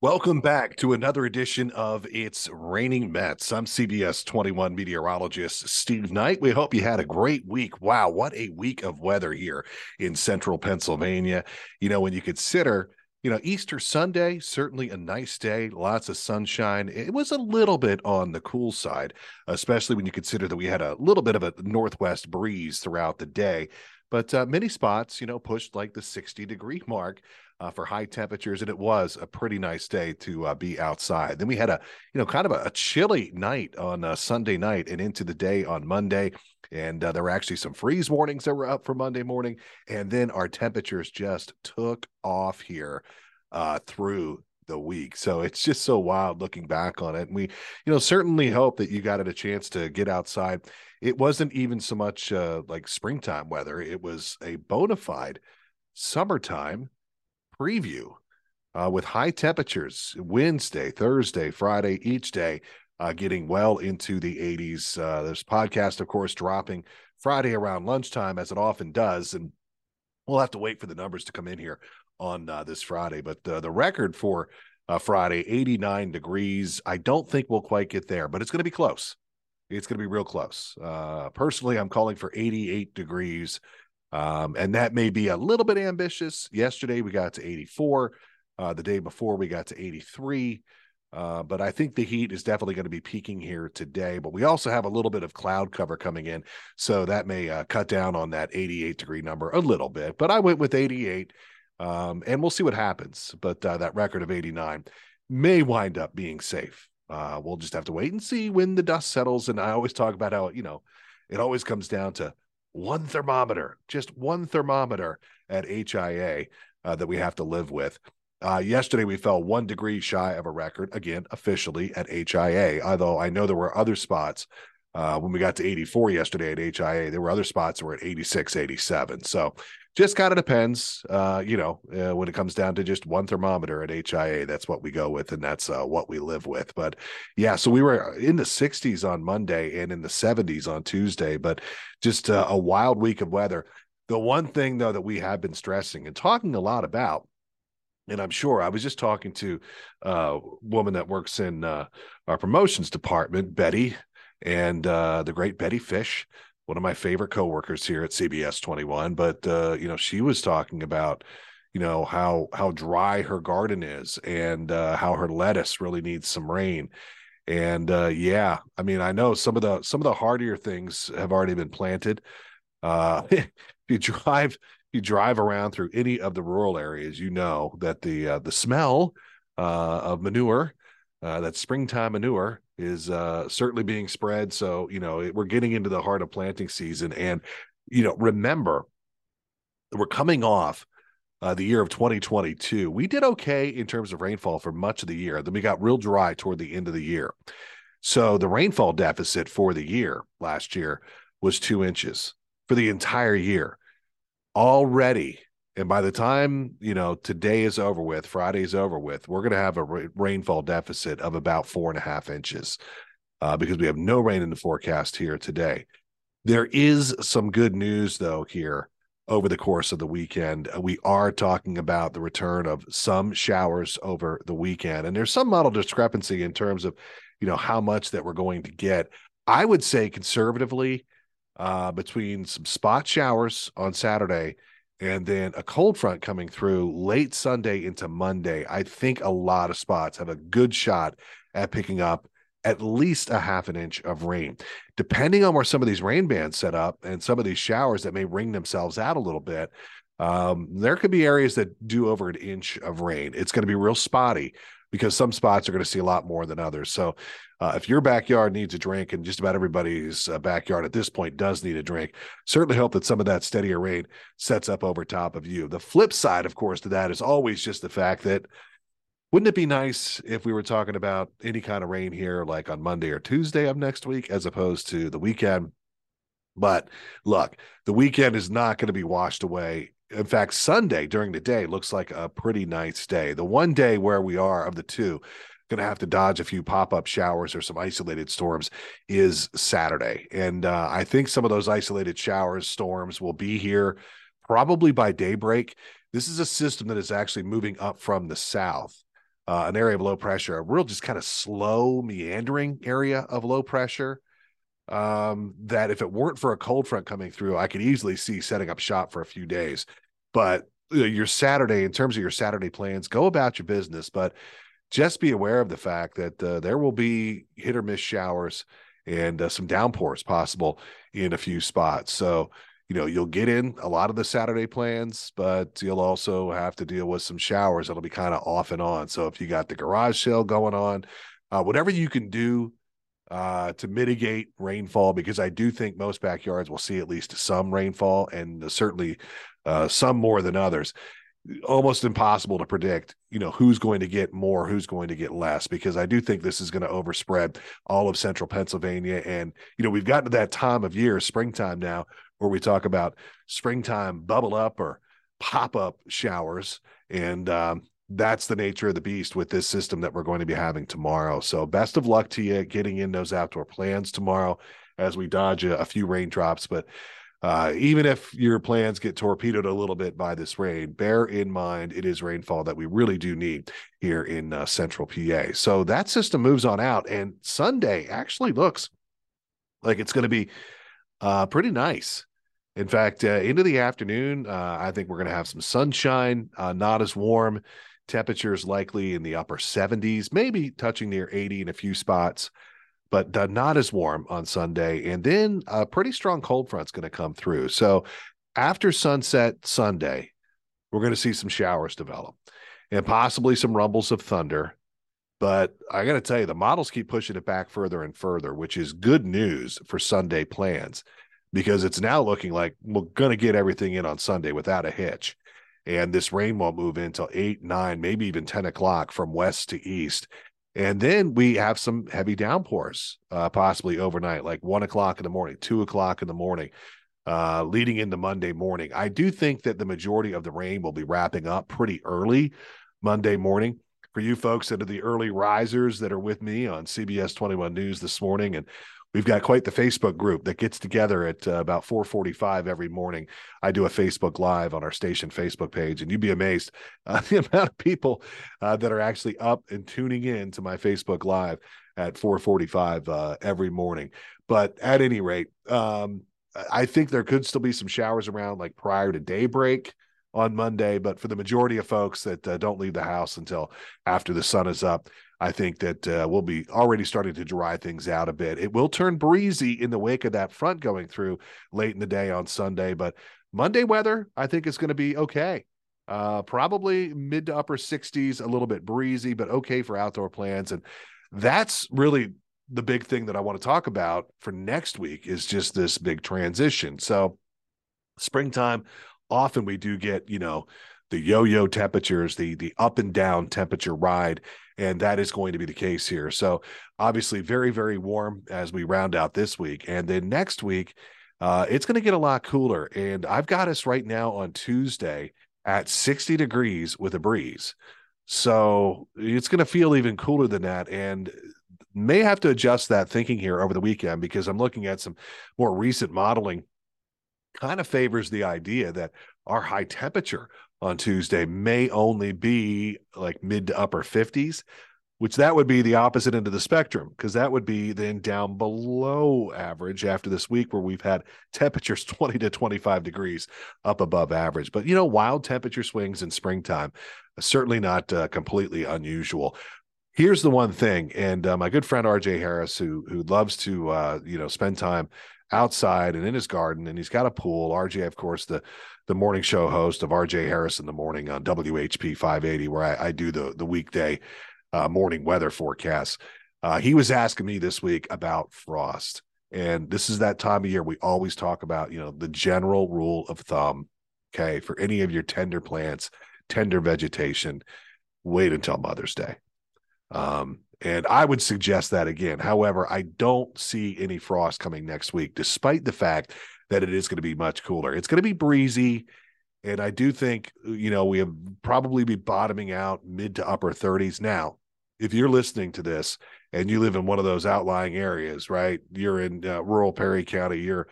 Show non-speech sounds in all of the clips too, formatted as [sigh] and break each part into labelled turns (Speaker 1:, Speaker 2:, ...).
Speaker 1: Welcome back to another edition of It's Raining Mets. I'm CBS 21 meteorologist Steve Knight. We hope you had a great week. Wow, what a week of weather here in central Pennsylvania. You know, when you consider, you know, Easter Sunday, certainly a nice day, lots of sunshine. It was a little bit on the cool side, especially when you consider that we had a little bit of a northwest breeze throughout the day. But uh, many spots, you know, pushed like the 60 degree mark uh, for high temperatures, and it was a pretty nice day to uh, be outside. Then we had a you know kind of a, a chilly night on uh, Sunday night and into the day on Monday, and uh, there were actually some freeze warnings that were up for Monday morning, and then our temperatures just took off here uh, through the week. So it's just so wild looking back on it. And we, you know, certainly hope that you got it a chance to get outside. It wasn't even so much uh, like springtime weather, it was a bona fide summertime preview uh, with high temperatures Wednesday, Thursday, Friday, each day, uh, getting well into the 80s. Uh, this podcast, of course, dropping Friday around lunchtime, as it often does. And we'll have to wait for the numbers to come in here on uh, this Friday. But uh, the record for uh, Friday, 89 degrees. I don't think we'll quite get there, but it's going to be close. It's going to be real close. Uh, personally, I'm calling for 88 degrees um, and that may be a little bit ambitious. Yesterday we got to 84. Uh, the day before we got to 83. Uh, but I think the heat is definitely going to be peaking here today. But we also have a little bit of cloud cover coming in. So that may uh, cut down on that 88 degree number a little bit. But I went with 88. Um, and we'll see what happens. But uh, that record of 89 may wind up being safe. Uh, we'll just have to wait and see when the dust settles. And I always talk about how, you know, it always comes down to one thermometer, just one thermometer at HIA uh, that we have to live with. Uh, yesterday, we fell one degree shy of a record, again, officially at HIA, although I know there were other spots uh, when we got to 84 yesterday at HIA. There were other spots that were at 86, 87. So just kind of depends, uh, you know, uh, when it comes down to just one thermometer at HIA, that's what we go with, and that's uh, what we live with. But yeah, so we were in the 60s on Monday and in the 70s on Tuesday, but just uh, a wild week of weather. The one thing, though, that we have been stressing and talking a lot about, and I'm sure I was just talking to a woman that works in uh, our promotions department, Betty, and uh, the great Betty Fish one of my favorite coworkers here at CBS 21, but uh, you know, she was talking about you know how how dry her garden is and uh, how her lettuce really needs some rain. And uh, yeah, I mean, I know some of the some of the hardier things have already been planted. Uh, [laughs] if you drive if you drive around through any of the rural areas, you know that the uh, the smell of manure, uh, that springtime manure, is uh, certainly being spread. So, you know, we're getting into the heart of planting season. And, you know, remember, we're coming off uh, the year of 2022. We did okay in terms of rainfall for much of the year. Then we got real dry toward the end of the year. So the rainfall deficit for the year last year was two inches for the entire year. Already and by the time, you know, today is over with, Friday is over with, we're going to have a rainfall deficit of about four and a half inches uh, because we have no rain in the forecast here today. There is some good news, though, here over the course of the weekend. Uh, we are talking about the return of some showers over the weekend. And there's some model discrepancy in terms of, you know, how much that we're going to get. I would say conservatively, uh, between some spot showers on Saturday and then a cold front coming through late Sunday into Monday. I think a lot of spots have a good shot at picking up at least a half an inch of rain. Depending on where some of these rain bands set up and some of these showers that may wring themselves out a little bit, um, there could be areas that do over an inch of rain. It's going to be real spotty because some spots are going to see a lot more than others. So uh, if your backyard needs a drink, and just about everybody's uh, backyard at this point does need a drink, certainly hope that some of that steadier rain sets up over top of you. The flip side, of course, to that is always just the fact that wouldn't it be nice if we were talking about any kind of rain here, like on Monday or Tuesday of next week, as opposed to the weekend? But look, the weekend is not going to be washed away. In fact, Sunday during the day looks like a pretty nice day. The one day where we are of the two going to have to dodge a few pop up showers or some isolated storms is Saturday. And uh, I think some of those isolated showers, storms will be here probably by daybreak. This is a system that is actually moving up from the south. uh, an area of low pressure, a real just kind of slow meandering area of low pressure. Um, that if it weren't for a cold front coming through, I could easily see setting up shop for a few days. But you know, your Saturday, in terms of your Saturday plans, go about your business, but just be aware of the fact that uh, there will be hit or miss showers and uh, some downpours possible in a few spots. So, you know, you'll get in a lot of the Saturday plans, but you'll also have to deal with some showers that'll be kind of off and on. So, if you got the garage sale going on, uh, whatever you can do uh, to mitigate rainfall, because I do think most backyards will see at least some rainfall and certainly uh, some more than others almost impossible to predict, you know, who's going to get more, who's going to get less, because I do think this is going to overspread all of central Pennsylvania. And, you know, we've gotten to that time of year, springtime now, where we talk about springtime bubble up or pop up showers. And um, that's the nature of the beast with this system that we're going to be having tomorrow. So, best of luck to you getting in those outdoor plans tomorrow as we dodge a, a few raindrops. But uh, even if your plans get torpedoed a little bit by this rain, bear in mind it is rainfall that we really do need here in uh, central PA. So that system moves on out, and Sunday actually looks like it's going to be uh, pretty nice. In fact, uh, into the afternoon, uh, I think we're going to have some sunshine, uh, not as warm. Temperatures likely in the upper 70s, maybe touching near 80 in a few spots but not as warm on Sunday. And then a pretty strong cold front's going to come through. So after sunset Sunday, we're going to see some showers develop and possibly some rumbles of thunder. But I got to tell you, the models keep pushing it back further and further, which is good news for Sunday plans because it's now looking like we're going to get everything in on Sunday without a hitch. And this rain won't move in until eight, nine, maybe even 10 o'clock from west to east. And then we have some heavy downpours, uh, possibly overnight, like one o'clock in the morning, two o'clock in the morning, uh, leading into Monday morning. I do think that the majority of the rain will be wrapping up pretty early Monday morning. For you folks that are the early risers that are with me on CBS 21 News this morning and we've got quite the Facebook group that gets together at uh, about 4:45 every morning. I do a Facebook Live on our station Facebook page, and you'd be amazed uh, [laughs] the amount of people uh, that are actually up and tuning in to my Facebook Live at 4:45 uh, every morning. But at any rate, um, I think there could still be some showers around like prior to daybreak on Monday, but for the majority of folks that uh, don't leave the house until after the sun is up, I think that uh, we'll be already starting to dry things out a bit. It will turn breezy in the wake of that front going through late in the day on Sunday, but Monday weather, I think, is going to be okay. Uh, probably mid to upper 60s, a little bit breezy, but okay for outdoor plans. And that's really the big thing that I want to talk about for next week is just this big transition. So, springtime, often we do get, you know, the yo-yo temperatures, the the up and down temperature ride, and that is going to be the case here. So obviously, very very warm as we round out this week, and then next week, uh, it's going to get a lot cooler. And I've got us right now on Tuesday at 60 degrees with a breeze, so it's going to feel even cooler than that, and may have to adjust that thinking here over the weekend because I'm looking at some more recent modeling kind of favors the idea that our high temperature on Tuesday may only be like mid to upper 50s, which that would be the opposite end of the spectrum because that would be then down below average after this week where we've had temperatures [laughs] 20 to 25 degrees up above average. But you know, wild temperature swings in springtime, certainly not uh, completely unusual. Here's the one thing, and uh, my good friend RJ Harris, who who loves to uh, you know spend time outside and in his garden, and he's got a pool. RJ, of course, the the morning show host of RJ Harris in the morning on WHP 580, where I, I do the the weekday uh, morning weather forecasts. Uh, he was asking me this week about frost, and this is that time of year we always talk about. You know, the general rule of thumb. Okay, for any of your tender plants, tender vegetation, wait until Mother's Day. Um, and I would suggest that again. However, I don't see any frost coming next week, despite the fact that it is going to be much cooler. It's going to be breezy. And I do think, you know, we have probably be bottoming out mid to upper 30s. Now, if you're listening to this and you live in one of those outlying areas, right? You're in uh, rural Perry County, you're,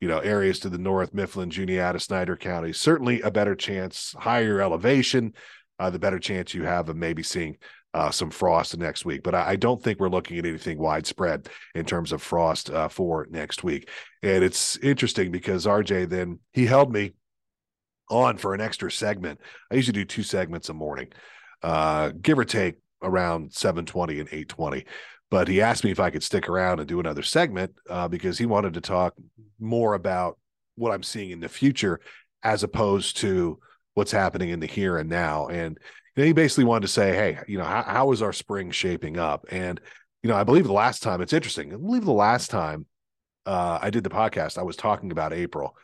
Speaker 1: you know, areas to the north, Mifflin, Juniata, Snyder County, certainly a better chance, higher elevation, uh, the better chance you have of maybe seeing uh, some frost next week. But I, I, don't think we're looking at anything widespread in terms of frost uh, for next week. And it's interesting because RJ then he held me on for an extra segment. I usually do two segments a morning, uh, give or take around 720 and 820 but he asked me if I could stick around and do another segment uh, because he wanted to talk more about what I'm seeing in the future as opposed to what's happening in the here and now. And know, he basically wanted to say, hey, you know, how, how is our spring shaping up? And you know, I believe the last time it's interesting. I believe the last time uh, I did the podcast, I was talking about April.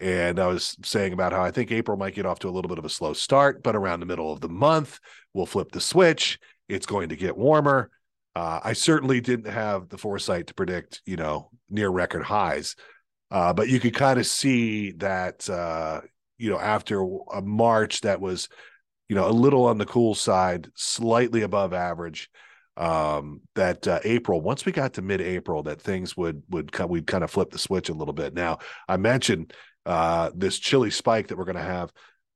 Speaker 1: And I was saying about how I think April might get off to a little bit of a slow start, but around the middle of the month, we'll flip the switch. It's going to get warmer. Uh, I certainly didn't have the foresight to predict, you know, near record highs, uh, but you could kind of see that, uh, you know, after a March that was, you know, a little on the cool side, slightly above average. Um, that uh, April, once we got to mid-April, that things would would come. we'd kind of flip the switch a little bit. Now, I mentioned uh, this chilly spike that we're going to have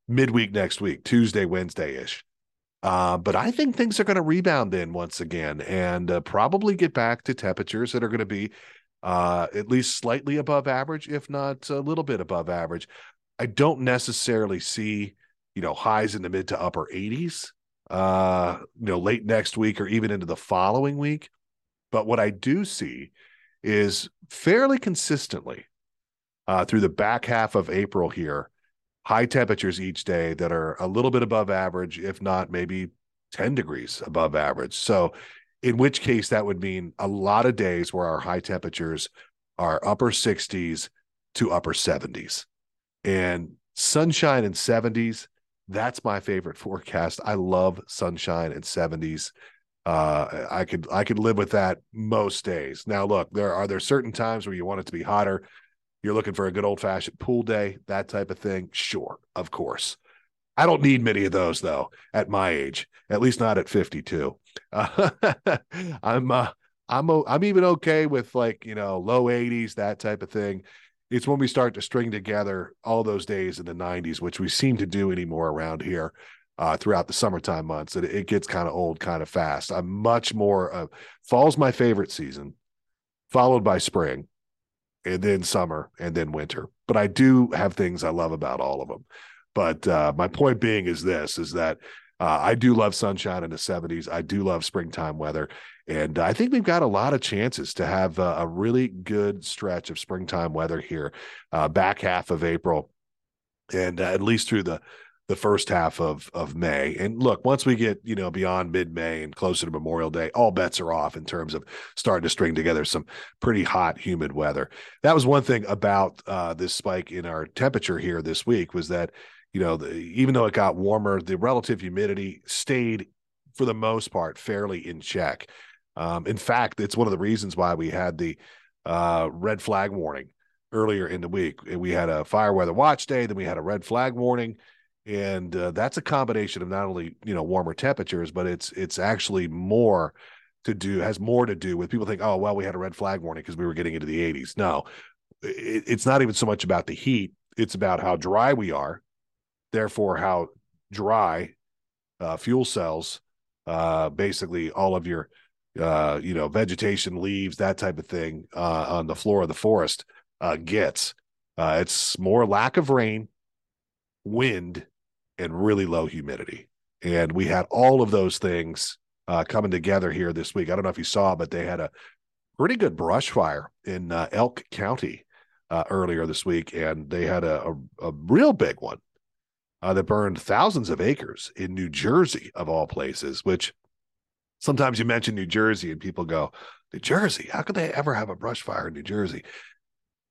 Speaker 1: midweek next week, Tuesday, Wednesday ish. Uh, but I think things are going to rebound in once again and uh, probably get back to temperatures that are going to be uh, at least slightly above average, if not a little bit above average. I don't necessarily see, you know, highs in the mid to upper 80s, uh, you know, late next week or even into the following week. But what I do see is fairly consistently uh, through the back half of April here, high temperatures each day that are a little bit above average, if not maybe 10 degrees above average. So, in which case, that would mean a lot of days where our high temperatures are upper 60s to upper 70s. And sunshine in 70s, that's my favorite forecast. I love sunshine and 70s. Uh, I could I could live with that most days. Now, look, there are there certain times where you want it to be hotter you're looking for a good old fashioned pool day, that type of thing. Sure, of course. I don't need many of those though at my age, at least not at 52. Uh, [laughs] I'm uh, I'm I'm even okay with like, you know, low 80s, that type of thing. It's when we start to string together all those days in the 90s, which we seem to do anymore around here uh, throughout the summertime months. It, it gets kind of old kind of fast. I'm much more fall's my favorite season, followed by spring and then summer and then winter. But I do have things I love about all of them. But uh, my point being is this: is that uh, I do love sunshine in the 70s. I do love springtime weather. And I think we've got a lot of chances to have a, a really good stretch of springtime weather here, uh, back half of April, and uh, at least through the the first half of of May. And look, once we get you know beyond mid May and closer to Memorial Day, all bets are off in terms of starting to string together some pretty hot, humid weather. That was one thing about uh, this spike in our temperature here this week was that you know the, even though it got warmer, the relative humidity stayed for the most part fairly in check. Um, in fact, it's one of the reasons why we had the uh, red flag warning earlier in the week. We had a fire weather watch day, then we had a red flag warning and uh, that's a combination of not only you know warmer temperatures but it's it's actually more to do has more to do with people think oh well we had a red flag warning because we were getting into the 80s no it, it's not even so much about the heat it's about how dry we are therefore how dry uh, fuel cells uh, basically all of your uh, you know vegetation leaves that type of thing uh, on the floor of the forest uh, gets uh, it's more lack of rain wind and really low humidity. And we had all of those things uh, coming together here this week. I don't know if you saw, but they had a pretty good brush fire in uh, Elk County uh, earlier this week, and they had a, a, a real big one uh, that burned thousands of acres in New Jersey, of all places. Which sometimes you mention New Jersey, and people go, "New Jersey? How could they ever have a brush fire in New Jersey?"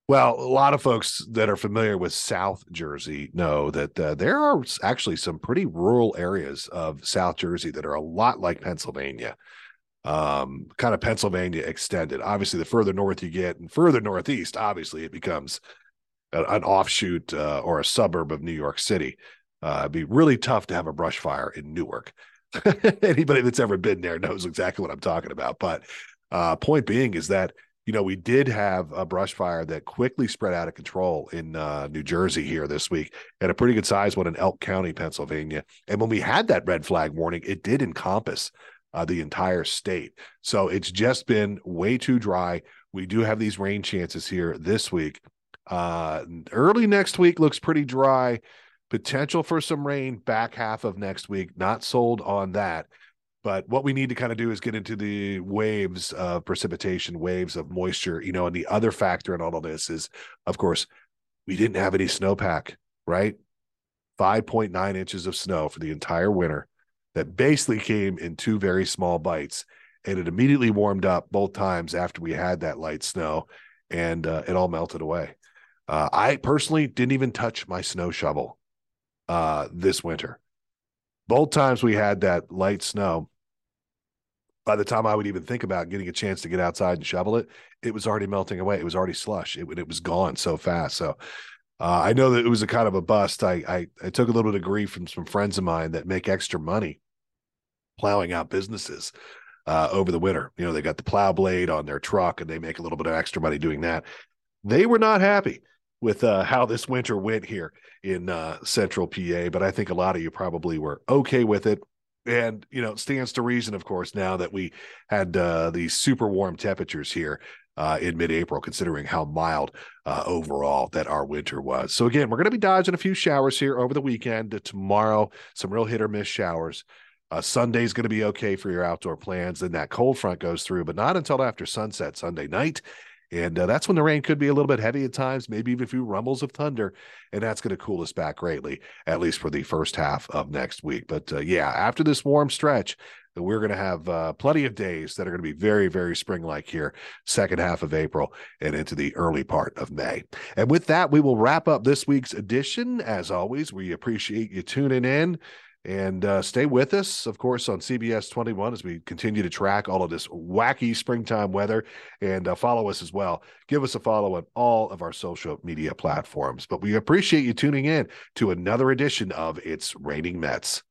Speaker 1: Well, a lot of folks that are familiar with South Jersey know that uh, there are actually some pretty rural areas of South Jersey that are a lot like Pennsylvania, um, kind of Pennsylvania extended. Obviously, the further north you get and further northeast, obviously, it becomes a, an offshoot uh, or a suburb of New York City. Uh, it'd be really tough to have a brush fire in Newark. [laughs] Anybody that's ever been there knows exactly what I'm talking about. But uh, point being is that you know, we did have a brush fire that quickly spread out of control in uh, New Jersey here this week and a pretty good size one in Elk County, Pennsylvania. And when we had that red flag warning, it did encompass uh, the entire state. So it's just been way too dry. We do have these rain chances here this week. Uh, early next week looks pretty dry. Potential for some rain back half of next week. Not sold on that. But what we need to kind of do is get into the waves of precipitation, waves of moisture, you know, and the other factor in all of this is, of course, we didn't have any snowpack, right? 5.9 inches of snow for the entire winter that basically came in two very small bites. And it immediately warmed up both times after we had that light snow and uh, it all melted away. Uh, I personally didn't even touch my snow shovel uh, this winter. Both times we had that light snow, by the time I would even think about getting a chance to get outside and shovel it, it was already melting away. It was already slush. It, it was gone so fast. So uh, I know that it was a kind of a bust. I, I, I took a little bit of grief from some friends of mine that make extra money plowing out businesses uh, over the winter. You know, they got the plow blade on their truck and they make a little bit of extra money doing that. They were not happy with uh, how this winter went here in uh, central PA, but I think a lot of you probably were okay with it and you know, it stands to reason, of course, now that we had uh, these super warm temperatures here uh, in mid-April, considering how mild uh, overall that our winter was. So again, we're going to be dodging a few showers here over the weekend. Tomorrow, some real hit or miss showers. Uh, Sunday's going to be okay for your outdoor plans. Then that cold front goes through, but not until after sunset Sunday night. And uh, that's when the rain could be a little bit heavy at times, maybe even a few rumbles of thunder. And that's going to cool us back greatly, at least for the first half of next week. But uh, yeah, after this warm stretch, we're going to have uh, plenty of days that are going to be very, very spring like here, second half of April and into the early part of May. And with that, we will wrap up this week's edition. As always, we appreciate you tuning in. And uh, stay with us, of course, on CBS 21 as we continue to track all of this wacky springtime weather and uh, follow us as well. Give us a follow on all of our social media platforms. But we appreciate you tuning in to another edition of It's Raining Mets.